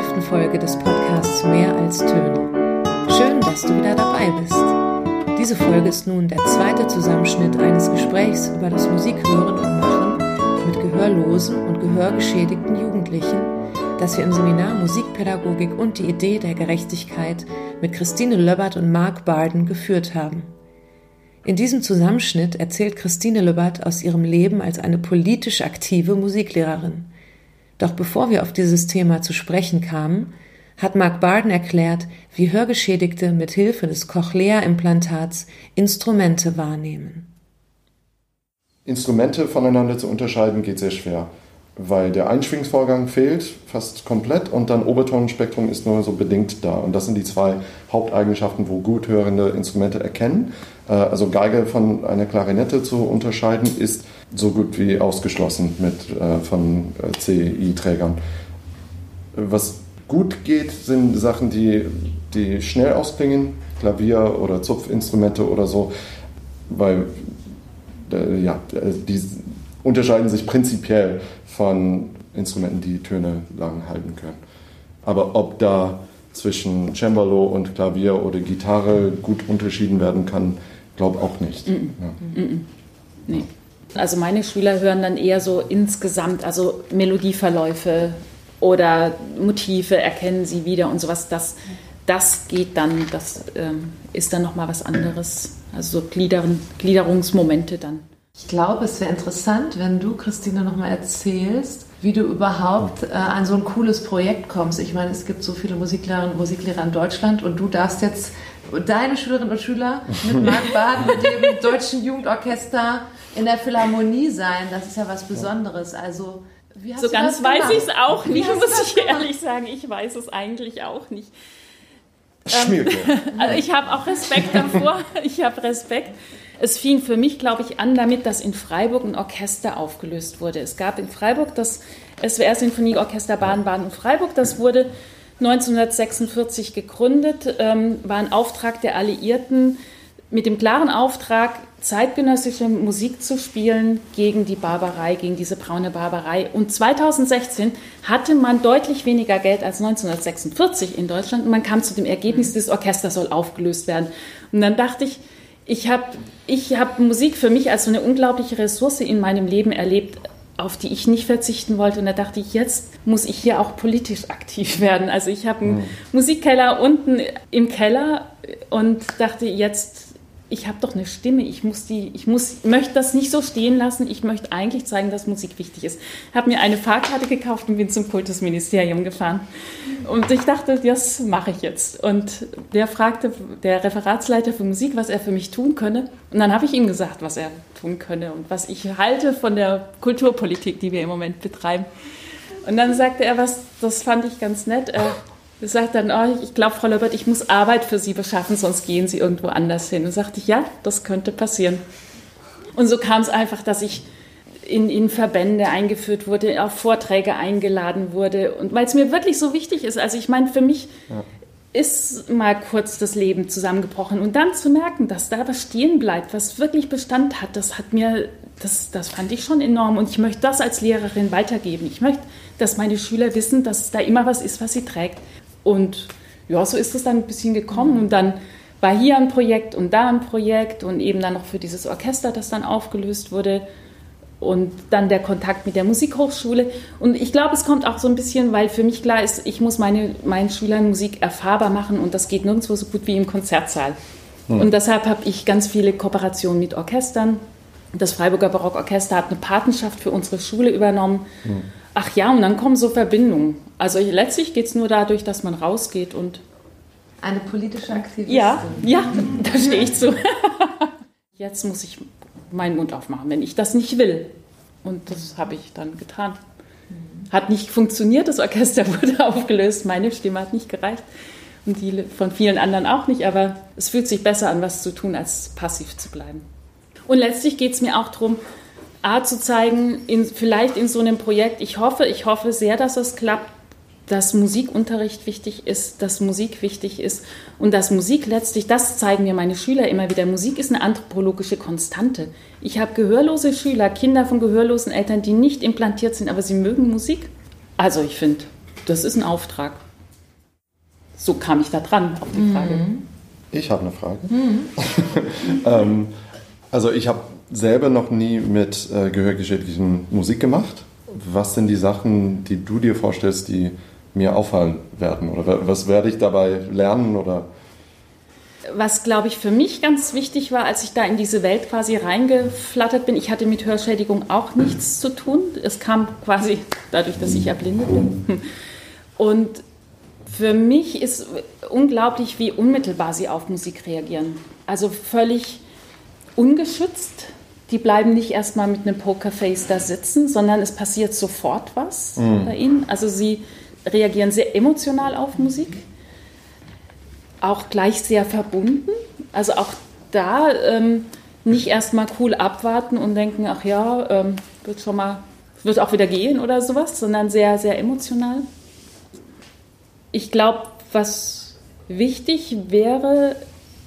zwölften Folge des Podcasts Mehr als Töne. Schön, dass du wieder dabei bist. Diese Folge ist nun der zweite Zusammenschnitt eines Gesprächs über das Musikhören und Machen mit gehörlosen und gehörgeschädigten Jugendlichen, das wir im Seminar Musikpädagogik und die Idee der Gerechtigkeit mit Christine Löbbert und Mark Barden geführt haben. In diesem Zusammenschnitt erzählt Christine Löbbert aus ihrem Leben als eine politisch aktive Musiklehrerin. Doch bevor wir auf dieses Thema zu sprechen kamen, hat Mark Barden erklärt, wie Hörgeschädigte mit Hilfe des Cochlea-Implantats Instrumente wahrnehmen. Instrumente voneinander zu unterscheiden geht sehr schwer, weil der Einschwingungsvorgang fehlt fast komplett und dann Obertonenspektrum ist nur so bedingt da. Und das sind die zwei Haupteigenschaften, wo gut hörende Instrumente erkennen. Äh, also Geige von einer Klarinette zu unterscheiden ist so gut wie ausgeschlossen mit, äh, von äh, CI-Trägern. Was gut geht, sind Sachen, die, die schnell ausklingen, Klavier oder Zupfinstrumente oder so, weil äh, ja, die unterscheiden sich prinzipiell von Instrumenten, die Töne lang halten können. Aber ob da zwischen Cembalo und Klavier oder Gitarre gut unterschieden werden kann, glaube auch nicht. Mm -mm. Ja. Mm nee. Also meine Schüler hören dann eher so insgesamt, also Melodieverläufe oder Motive erkennen sie wieder und sowas. Das, das geht dann, das ähm, ist dann nochmal was anderes. Also so Gliedern, Gliederungsmomente dann. Ich glaube, es wäre interessant, wenn du, Christine, nochmal erzählst, wie du überhaupt äh, an so ein cooles Projekt kommst. Ich meine, es gibt so viele Musiklehrerinnen und Musiklehrer in Deutschland und du darfst jetzt deine Schülerinnen und Schüler mit Marc Baden, mit dem Deutschen Jugendorchester in der Philharmonie sein. Das ist ja was Besonderes. Also, wie hast so ganz weiß ich es auch nicht, muss ich ehrlich sagen. Ich weiß es eigentlich auch nicht. Schmierke. also ich habe auch Respekt davor. Ich habe Respekt. Es fing für mich, glaube ich, an damit, dass in Freiburg ein Orchester aufgelöst wurde. Es gab in Freiburg das SWR Sinfonieorchester Baden-Baden und Freiburg. Das wurde 1946 gegründet, ähm, war ein Auftrag der Alliierten mit dem klaren Auftrag, zeitgenössische Musik zu spielen gegen die Barbarei, gegen diese braune Barbarei. Und 2016 hatte man deutlich weniger Geld als 1946 in Deutschland und man kam zu dem Ergebnis, das Orchester soll aufgelöst werden. Und dann dachte ich, ich habe ich hab Musik für mich als so eine unglaubliche Ressource in meinem Leben erlebt, auf die ich nicht verzichten wollte. Und da dachte ich, jetzt muss ich hier auch politisch aktiv werden. Also ich habe einen mhm. Musikkeller unten im Keller und dachte, jetzt ich habe doch eine Stimme, ich muss die, ich muss, möchte das nicht so stehen lassen, ich möchte eigentlich zeigen, dass Musik wichtig ist. Habe mir eine Fahrkarte gekauft und bin zum Kultusministerium gefahren. Und ich dachte, das mache ich jetzt. Und der fragte der Referatsleiter für Musik, was er für mich tun könne. Und dann habe ich ihm gesagt, was er tun könne und was ich halte von der Kulturpolitik, die wir im Moment betreiben. Und dann sagte er was, das fand ich ganz nett. Er sagt dann, oh, ich glaube, Frau Löbert, ich muss Arbeit für Sie beschaffen, sonst gehen Sie irgendwo anders hin. Und sagte ich, ja, das könnte passieren. Und so kam es einfach, dass ich in, in Verbände eingeführt wurde, auf Vorträge eingeladen wurde. Und weil es mir wirklich so wichtig ist. Also ich meine, für mich ja. ist mal kurz das Leben zusammengebrochen. Und dann zu merken, dass da was stehen bleibt, was wirklich Bestand hat, das hat mir, das, das fand ich schon enorm. Und ich möchte das als Lehrerin weitergeben. Ich möchte, dass meine Schüler wissen, dass da immer was ist, was sie trägt. Und ja, so ist es dann ein bisschen gekommen. Und dann war hier ein Projekt und da ein Projekt und eben dann noch für dieses Orchester, das dann aufgelöst wurde. Und dann der Kontakt mit der Musikhochschule. Und ich glaube, es kommt auch so ein bisschen, weil für mich klar ist, ich muss meine, meinen Schülern Musik erfahrbar machen und das geht nirgendwo so gut wie im Konzertsaal. Hm. Und deshalb habe ich ganz viele Kooperationen mit Orchestern. Das Freiburger Barockorchester hat eine Patenschaft für unsere Schule übernommen. Hm. Ach ja, und dann kommen so Verbindungen. Also letztlich geht es nur dadurch, dass man rausgeht und. Eine politische Aktivistin. Ja, ja, da stehe ich zu. Jetzt muss ich meinen Mund aufmachen, wenn ich das nicht will. Und das habe ich dann getan. Hat nicht funktioniert, das Orchester wurde aufgelöst, meine Stimme hat nicht gereicht und die von vielen anderen auch nicht, aber es fühlt sich besser an, was zu tun, als passiv zu bleiben. Und letztlich geht es mir auch darum, A zu zeigen, in, vielleicht in so einem Projekt, ich hoffe, ich hoffe sehr, dass es klappt, dass Musikunterricht wichtig ist, dass Musik wichtig ist und dass Musik letztlich, das zeigen mir meine Schüler immer wieder, Musik ist eine anthropologische Konstante. Ich habe gehörlose Schüler, Kinder von gehörlosen Eltern, die nicht implantiert sind, aber sie mögen Musik. Also ich finde, das ist ein Auftrag. so kam ich da dran auf die Frage. Mhm. Ich habe eine Frage. Mhm. ähm, also ich habe selber noch nie mit äh, gehörgeschädigten Musik gemacht. Was sind die Sachen, die du dir vorstellst, die mir auffallen werden? Oder was werde ich dabei lernen? Oder was, glaube ich, für mich ganz wichtig war, als ich da in diese Welt quasi reingeflattert bin, ich hatte mit Hörschädigung auch nichts zu tun. Es kam quasi dadurch, dass ich erblindet bin. Und für mich ist unglaublich, wie unmittelbar sie auf Musik reagieren. Also völlig ungeschützt. Die bleiben nicht erstmal mit einem Pokerface da sitzen, sondern es passiert sofort was mhm. bei ihnen. Also sie reagieren sehr emotional auf Musik, auch gleich sehr verbunden. Also auch da ähm, nicht erstmal cool abwarten und denken, ach ja, ähm, wird schon mal, wird auch wieder gehen oder sowas, sondern sehr, sehr emotional. Ich glaube, was wichtig wäre,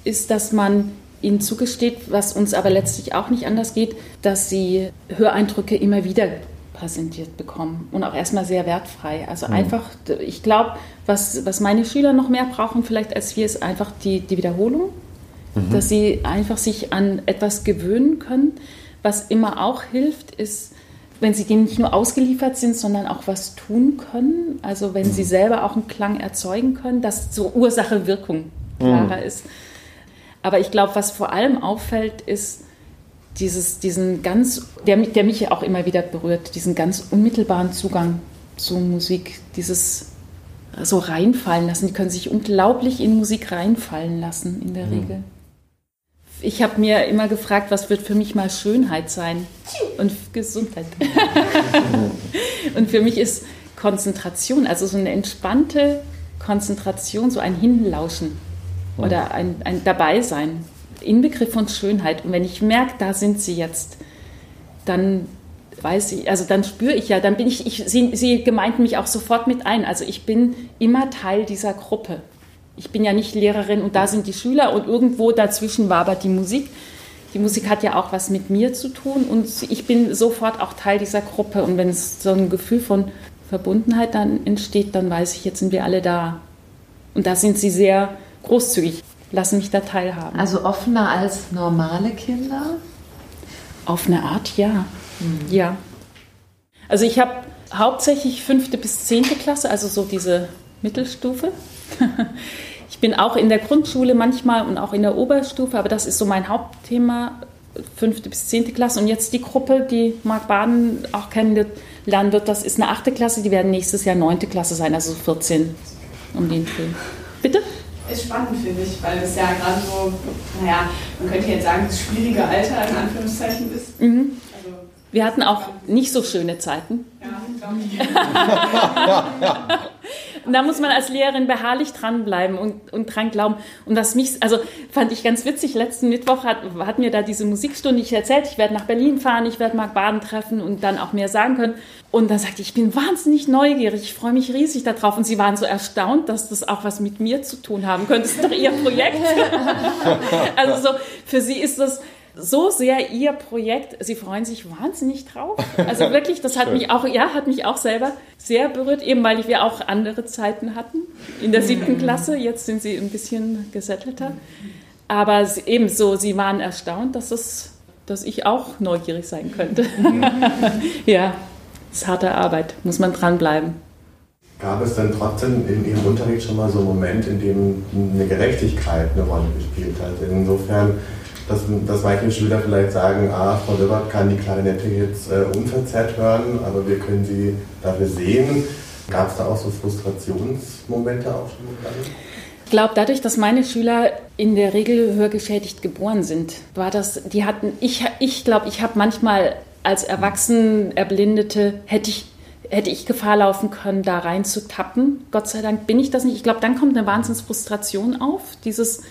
ist, dass man ihnen zugesteht, was uns aber letztlich auch nicht anders geht, dass sie Höreindrücke immer wieder präsentiert bekommen und auch erstmal sehr wertfrei. Also mhm. einfach, ich glaube, was, was meine Schüler noch mehr brauchen vielleicht als wir, ist einfach die, die Wiederholung, mhm. dass sie einfach sich an etwas gewöhnen können. Was immer auch hilft, ist, wenn sie dem nicht nur ausgeliefert sind, sondern auch was tun können. Also wenn mhm. sie selber auch einen Klang erzeugen können, dass so Ursache-Wirkung klarer mhm. ist. Aber ich glaube, was vor allem auffällt, ist dieses, diesen ganz, der, der mich ja auch immer wieder berührt, diesen ganz unmittelbaren Zugang zu Musik, dieses so reinfallen lassen. Die können sich unglaublich in Musik reinfallen lassen, in der mhm. Regel. Ich habe mir immer gefragt, was wird für mich mal Schönheit sein und Gesundheit. und für mich ist Konzentration, also so eine entspannte Konzentration, so ein Hinlauschen oder ein, ein Dabeisein, Inbegriff von Schönheit. Und wenn ich merke, da sind sie jetzt, dann weiß ich, also dann spüre ich ja, dann bin ich, ich sie, sie gemeint mich auch sofort mit ein. Also ich bin immer Teil dieser Gruppe. Ich bin ja nicht Lehrerin und da sind die Schüler und irgendwo dazwischen war aber die Musik. Die Musik hat ja auch was mit mir zu tun und ich bin sofort auch Teil dieser Gruppe. Und wenn es so ein Gefühl von Verbundenheit dann entsteht, dann weiß ich, jetzt sind wir alle da. Und da sind sie sehr großzügig, lassen mich da teilhaben. Also offener als normale Kinder? Auf eine Art, ja. Mhm. Ja. Also ich habe hauptsächlich fünfte bis zehnte Klasse, also so diese Mittelstufe. Ich bin auch in der Grundschule manchmal und auch in der Oberstufe, aber das ist so mein Hauptthema, fünfte bis zehnte Klasse. Und jetzt die Gruppe, die Marc Baden auch kennenlernen wird, das ist eine achte Klasse, die werden nächstes Jahr neunte Klasse sein, also 14 um den Dreh. Bitte? Ist spannend, finde ich, weil das ja gerade so, naja, man könnte jetzt sagen, das schwierige Alter in Anführungszeichen ist. Mhm. Also, Wir hatten auch nicht so schöne Zeiten. Ja, glaube ich. ja, ja. Und da muss man als Lehrerin beharrlich dranbleiben und, und dran glauben. Und was mich, also fand ich ganz witzig, letzten Mittwoch hat, hatten wir da diese Musikstunde, ich erzählt, ich werde nach Berlin fahren, ich werde Marc Baden treffen und dann auch mehr sagen können. Und dann sagte ich, ich bin wahnsinnig neugierig, ich freue mich riesig darauf. Und sie waren so erstaunt, dass das auch was mit mir zu tun haben könnte. Das ist doch ihr Projekt. also so, für sie ist das so sehr ihr Projekt. Sie freuen sich wahnsinnig drauf. Also wirklich, das hat mich auch, ja, hat mich auch selber sehr berührt, eben weil wir auch andere Zeiten hatten in der siebten Klasse. Jetzt sind sie ein bisschen gesettelter. Aber ebenso, sie waren erstaunt, dass es, dass ich auch neugierig sein könnte. ja, es ist harte Arbeit, muss man dranbleiben. Gab es denn trotzdem in Ihrem Unterricht schon mal so einen Moment, in dem eine Gerechtigkeit eine Rolle gespielt hat? Insofern dass, dass manche Schüler vielleicht sagen, ah, Frau Lippert kann die Klarinette jetzt äh, unverzerrt hören, aber wir können sie dafür sehen. Gab es da auch so Frustrationsmomente auch schon? Ich glaube, dadurch, dass meine Schüler in der Regel hörgeschädigt geboren sind, war das, die hatten, ich glaube, ich, glaub, ich habe manchmal als Erwachsenen Erblindete, hätte ich hätte ich Gefahr laufen können, da rein zu tappen. Gott sei Dank bin ich das nicht. Ich glaube, dann kommt eine Wahnsinnsfrustration auf. Dieses,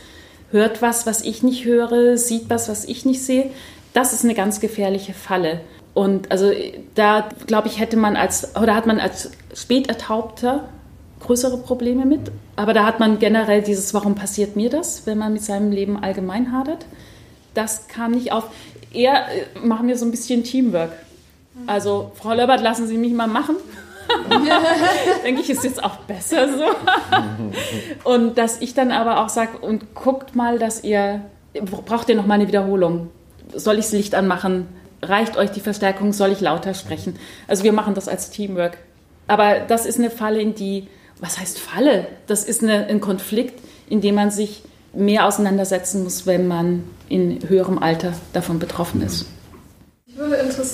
hört was, was ich nicht höre, sieht was, was ich nicht sehe. Das ist eine ganz gefährliche Falle. Und also da glaube ich, hätte man als, oder hat man als Spätertaubter größere Probleme mit. Aber da hat man generell dieses, warum passiert mir das, wenn man mit seinem Leben allgemein hadert. Das kam nicht auf. Eher äh, machen wir so ein bisschen Teamwork. Also, Frau Löbert, lassen Sie mich mal machen. denke ich, ist jetzt auch besser so. und dass ich dann aber auch sage, und guckt mal, dass ihr, braucht ihr noch mal eine Wiederholung? Soll ich das Licht anmachen? Reicht euch die Verstärkung? Soll ich lauter sprechen? Also wir machen das als Teamwork. Aber das ist eine Falle, in die, was heißt Falle? Das ist eine, ein Konflikt, in dem man sich mehr auseinandersetzen muss, wenn man in höherem Alter davon betroffen ist.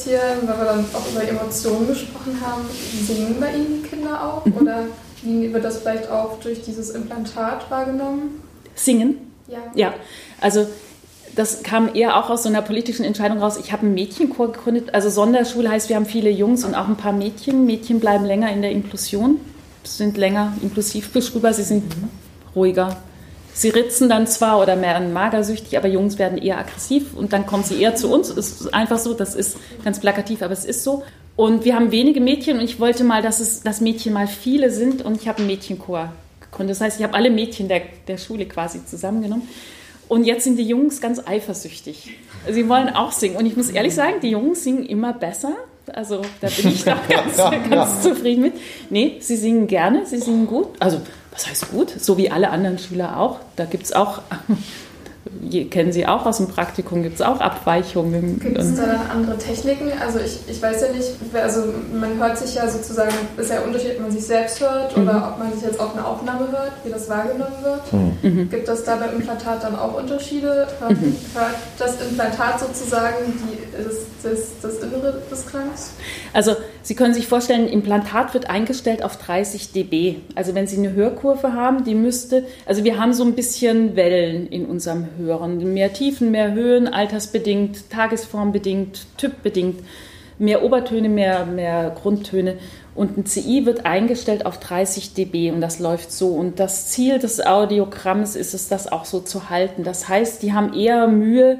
Interessieren, weil wir dann auch über Emotionen gesprochen haben, singen bei Ihnen die Kinder auch? Mhm. Oder wie wird das vielleicht auch durch dieses Implantat wahrgenommen? Singen? Ja. Ja, also das kam eher auch aus so einer politischen Entscheidung raus. Ich habe einen Mädchenchor gegründet. Also Sonderschule heißt, wir haben viele Jungs und auch ein paar Mädchen. Mädchen bleiben länger in der Inklusion, sind länger inklusiv beschrieben, sie sind mhm. ruhiger. Sie ritzen dann zwar oder werden magersüchtig, aber Jungs werden eher aggressiv und dann kommen sie eher zu uns. Es ist einfach so, das ist ganz plakativ, aber es ist so. Und wir haben wenige Mädchen und ich wollte mal, dass, es, dass Mädchen mal viele sind und ich habe einen Mädchenchor gegründet. Das heißt, ich habe alle Mädchen der, der Schule quasi zusammengenommen. Und jetzt sind die Jungs ganz eifersüchtig. Sie wollen auch singen. Und ich muss ehrlich sagen, die Jungs singen immer besser. Also da bin ich doch ganz, ganz zufrieden mit. Nee, sie singen gerne, sie singen gut. Also was heißt gut? So wie alle anderen Schüler auch. Da gibt es auch kennen Sie auch aus dem Praktikum, gibt es auch Abweichungen. Gibt es da dann andere Techniken? Also ich, ich weiß ja nicht, also man hört sich ja sozusagen, ist ja Unterschied, ob man sich selbst hört mhm. oder ob man sich jetzt auch eine Aufnahme hört, wie das wahrgenommen wird. Mhm. mhm. Gibt es da beim Implantat dann auch Unterschiede? Hört, mhm. hört das Implantat sozusagen die, das, das, das Innere des Klangs? Also Sie können sich vorstellen, ein Implantat wird eingestellt auf 30 dB. Also wenn Sie eine Hörkurve haben, die müsste, also wir haben so ein bisschen Wellen in unserem Hören. Mehr Tiefen, mehr Höhen, altersbedingt, tagesformbedingt, typbedingt, mehr Obertöne, mehr, mehr Grundtöne. Und ein CI wird eingestellt auf 30 dB und das läuft so. Und das Ziel des Audiogramms ist es, das auch so zu halten. Das heißt, die haben eher Mühe,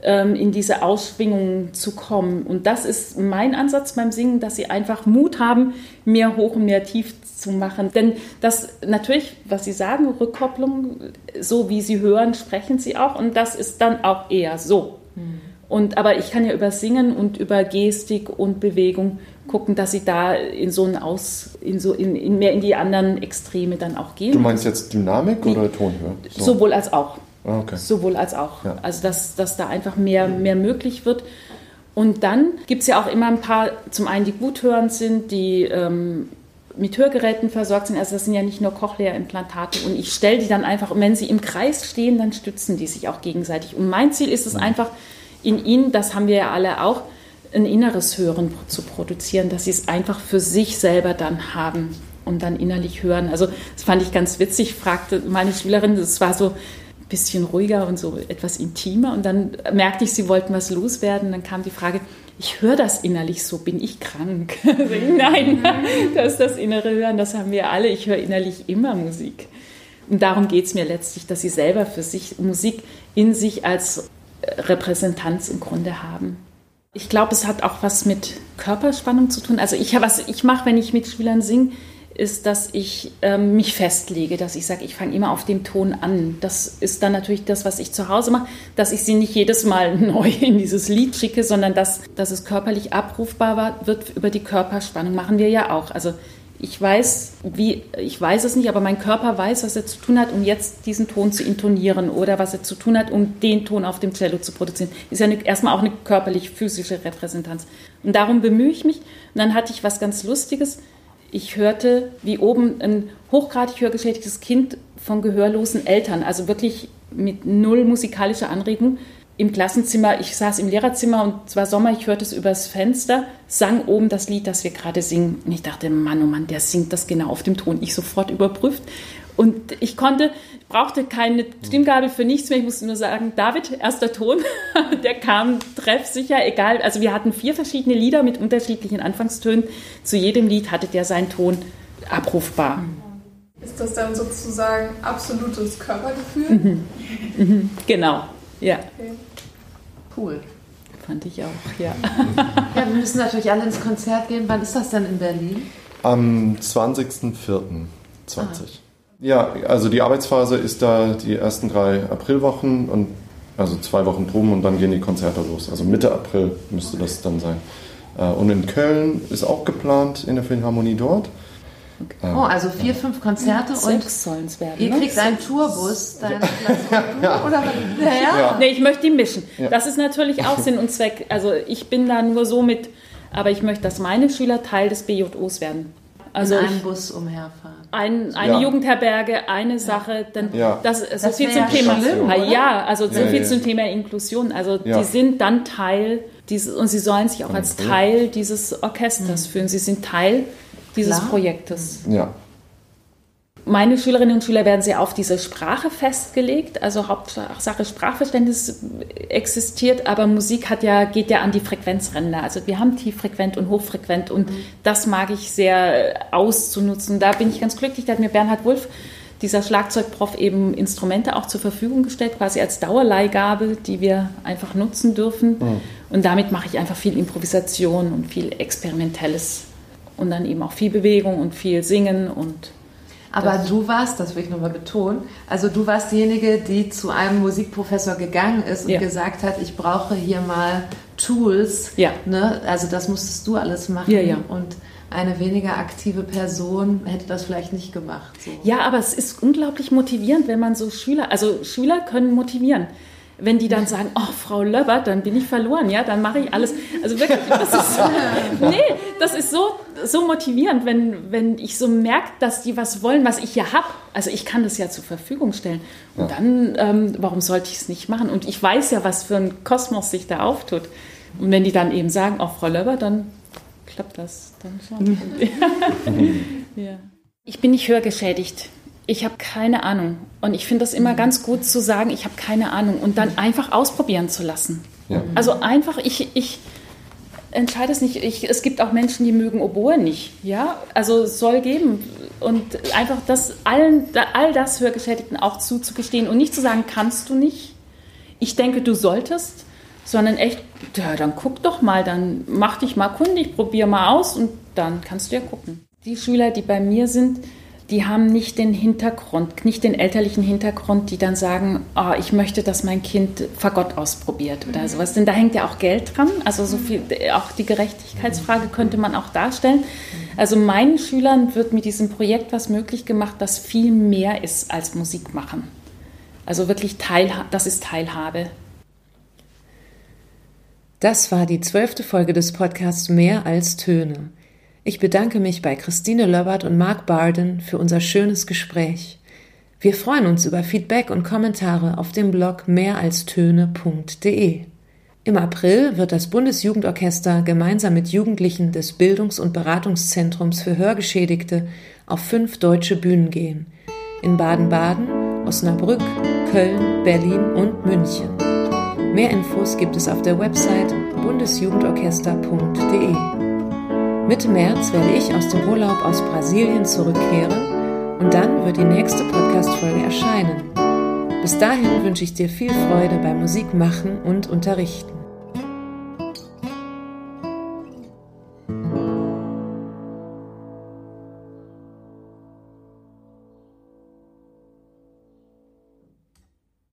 in diese Ausschwingungen zu kommen. Und das ist mein Ansatz beim Singen, dass sie einfach Mut haben, mehr hoch und mehr tief zu machen. Denn das natürlich, was Sie sagen, Rückkopplung, so wie Sie hören, sprechen Sie auch. Und das ist dann auch eher so. Mhm. Und, aber ich kann ja über Singen und über Gestik und Bewegung gucken, dass sie da in so ein Aus, in so in, in mehr in die anderen Extreme dann auch gehen. Du meinst jetzt Dynamik die, oder Tonhöhe? So. Sowohl als auch. Ah, okay. Sowohl als auch. Ja. Also dass, dass da einfach mehr, mehr möglich wird. Und dann gibt es ja auch immer ein paar, zum einen die guthörend sind, die ähm, mit Hörgeräten versorgt sind. Also das sind ja nicht nur Cochlea-Implantate. Und ich stelle die dann einfach, und wenn sie im Kreis stehen, dann stützen die sich auch gegenseitig. Und mein Ziel ist es mhm. einfach, in ihnen, das haben wir ja alle auch, ein inneres Hören zu produzieren, dass sie es einfach für sich selber dann haben und dann innerlich hören. Also das fand ich ganz witzig, fragte meine Schülerin, das war so, bisschen ruhiger und so etwas intimer. Und dann merkte ich, sie wollten was loswerden. Dann kam die Frage, ich höre das innerlich so, bin ich krank? Nein, das ist das innere Hören, das haben wir alle. Ich höre innerlich immer Musik. Und darum geht es mir letztlich, dass sie selber für sich Musik in sich als Repräsentanz im Grunde haben. Ich glaube, es hat auch was mit Körperspannung zu tun. Also ich, was ich mache, wenn ich mit Schülern singe, ist, dass ich ähm, mich festlege, dass ich sage, ich fange immer auf dem Ton an. Das ist dann natürlich das, was ich zu Hause mache, dass ich sie nicht jedes Mal neu in dieses Lied schicke, sondern dass, dass es körperlich abrufbar war, wird über die Körperspannung. Machen wir ja auch. Also ich weiß, wie, ich weiß es nicht, aber mein Körper weiß, was er zu tun hat, um jetzt diesen Ton zu intonieren oder was er zu tun hat, um den Ton auf dem Cello zu produzieren. Ist ja eine, erstmal auch eine körperlich-physische Repräsentanz. Und darum bemühe ich mich. Und dann hatte ich was ganz Lustiges ich hörte, wie oben ein hochgradig hörgeschädigtes Kind von gehörlosen Eltern, also wirklich mit null musikalischer Anregung, im Klassenzimmer, ich saß im Lehrerzimmer und es war Sommer, ich hörte es übers Fenster, sang oben das Lied, das wir gerade singen. Und ich dachte, Mann, oh Mann, der singt das genau auf dem Ton. Ich sofort überprüft. Und ich konnte, brauchte keine Stimmgabel für nichts mehr. Ich musste nur sagen, David, erster Ton. Der kam treffsicher, egal. Also wir hatten vier verschiedene Lieder mit unterschiedlichen Anfangstönen. Zu jedem Lied hatte der seinen Ton abrufbar. Ist das dann sozusagen absolutes Körpergefühl? Mhm. Mhm. Genau, ja. Okay. Cool. Fand ich auch, ja. ja. Wir müssen natürlich alle ins Konzert gehen. Wann ist das denn in Berlin? Am 20.04.20. Ah. Ja, also die Arbeitsphase ist da die ersten drei Aprilwochen und also zwei Wochen drum und dann gehen die Konzerte los. Also Mitte April müsste das dann sein. Äh, und in Köln ist auch geplant in der Philharmonie dort. Okay. Oh, also vier, fünf Konzerte und sollen es werden. Ihr ne? kriegt einen Tourbus, deine ja. ja. oder ja. ja. Nee, ich möchte die mischen. Ja. Das ist natürlich auch Sinn und Zweck. Also ich bin da nur so mit, aber ich möchte, dass meine Schüler Teil des BJOs werden. Also in einem Bus umherfahren. Ein, eine ja. Jugendherberge, eine Sache, dann ja. das, so das viel zum Thema. Schlimm, ja, also so viel zum Thema Inklusion. Also die sind dann Teil dieses und sie sollen sich auch als Teil dieses Orchesters mhm. fühlen. Sie sind Teil dieses Klar. Projektes. Ja. Meine Schülerinnen und Schüler werden sehr auf diese Sprache festgelegt, also Hauptsache Sprachverständnis existiert, aber Musik hat ja, geht ja an die Frequenzränder. Also wir haben tieffrequent und hochfrequent und mhm. das mag ich sehr auszunutzen. Da bin ich ganz glücklich, da hat mir Bernhard Wulff, dieser Schlagzeugprof, eben Instrumente auch zur Verfügung gestellt, quasi als Dauerleihgabe, die wir einfach nutzen dürfen. Mhm. Und damit mache ich einfach viel Improvisation und viel Experimentelles und dann eben auch viel Bewegung und viel Singen und aber du warst, das will ich nochmal betonen, also du warst diejenige, die zu einem Musikprofessor gegangen ist und ja. gesagt hat, ich brauche hier mal Tools. Ja. Ne? Also das musstest du alles machen. Ja, ja. Und eine weniger aktive Person hätte das vielleicht nicht gemacht. So. Ja, aber es ist unglaublich motivierend, wenn man so Schüler, also Schüler können motivieren wenn die dann sagen, oh, Frau Löbert, dann bin ich verloren, ja, dann mache ich alles. Also wirklich, das ist, nee, das ist so, so motivierend, wenn, wenn ich so merke, dass die was wollen, was ich ja habe. Also ich kann das ja zur Verfügung stellen. Und ja. dann, ähm, warum sollte ich es nicht machen? Und ich weiß ja, was für ein Kosmos sich da auftut. Und wenn die dann eben sagen, oh, Frau Löbert, dann klappt das dann schon. ja. Ich bin nicht hörgeschädigt ich habe keine Ahnung. Und ich finde das immer ganz gut zu sagen, ich habe keine Ahnung und dann einfach ausprobieren zu lassen. Ja. Also einfach, ich, ich entscheide es nicht. Ich, es gibt auch Menschen, die mögen Oboe nicht. Ja, also es soll geben. Und einfach das allen, all das Hörgeschädigten auch zuzugestehen und nicht zu sagen, kannst du nicht. Ich denke, du solltest, sondern echt, ja, dann guck doch mal, dann mach dich mal kundig, probier mal aus und dann kannst du ja gucken. Die Schüler, die bei mir sind, die haben nicht den Hintergrund, nicht den elterlichen Hintergrund, die dann sagen, oh, ich möchte, dass mein Kind Fagott ausprobiert oder mhm. sowas. Denn da hängt ja auch Geld dran. Also so viel, auch die Gerechtigkeitsfrage könnte man auch darstellen. Also meinen Schülern wird mit diesem Projekt was möglich gemacht, das viel mehr ist als Musik machen. Also wirklich Teilha das ist Teilhabe. Das war die zwölfte Folge des Podcasts Mehr als Töne. Ich bedanke mich bei Christine Löbert und Mark Barden für unser schönes Gespräch. Wir freuen uns über Feedback und Kommentare auf dem Blog mehralstöne.de. Im April wird das Bundesjugendorchester gemeinsam mit Jugendlichen des Bildungs- und Beratungszentrums für Hörgeschädigte auf fünf deutsche Bühnen gehen. In Baden-Baden, Osnabrück, Köln, Berlin und München. Mehr Infos gibt es auf der Website bundesjugendorchester.de. Mitte März werde ich aus dem Urlaub aus Brasilien zurückkehren und dann wird die nächste Podcast-Folge erscheinen. Bis dahin wünsche ich dir viel Freude beim Musikmachen und Unterrichten.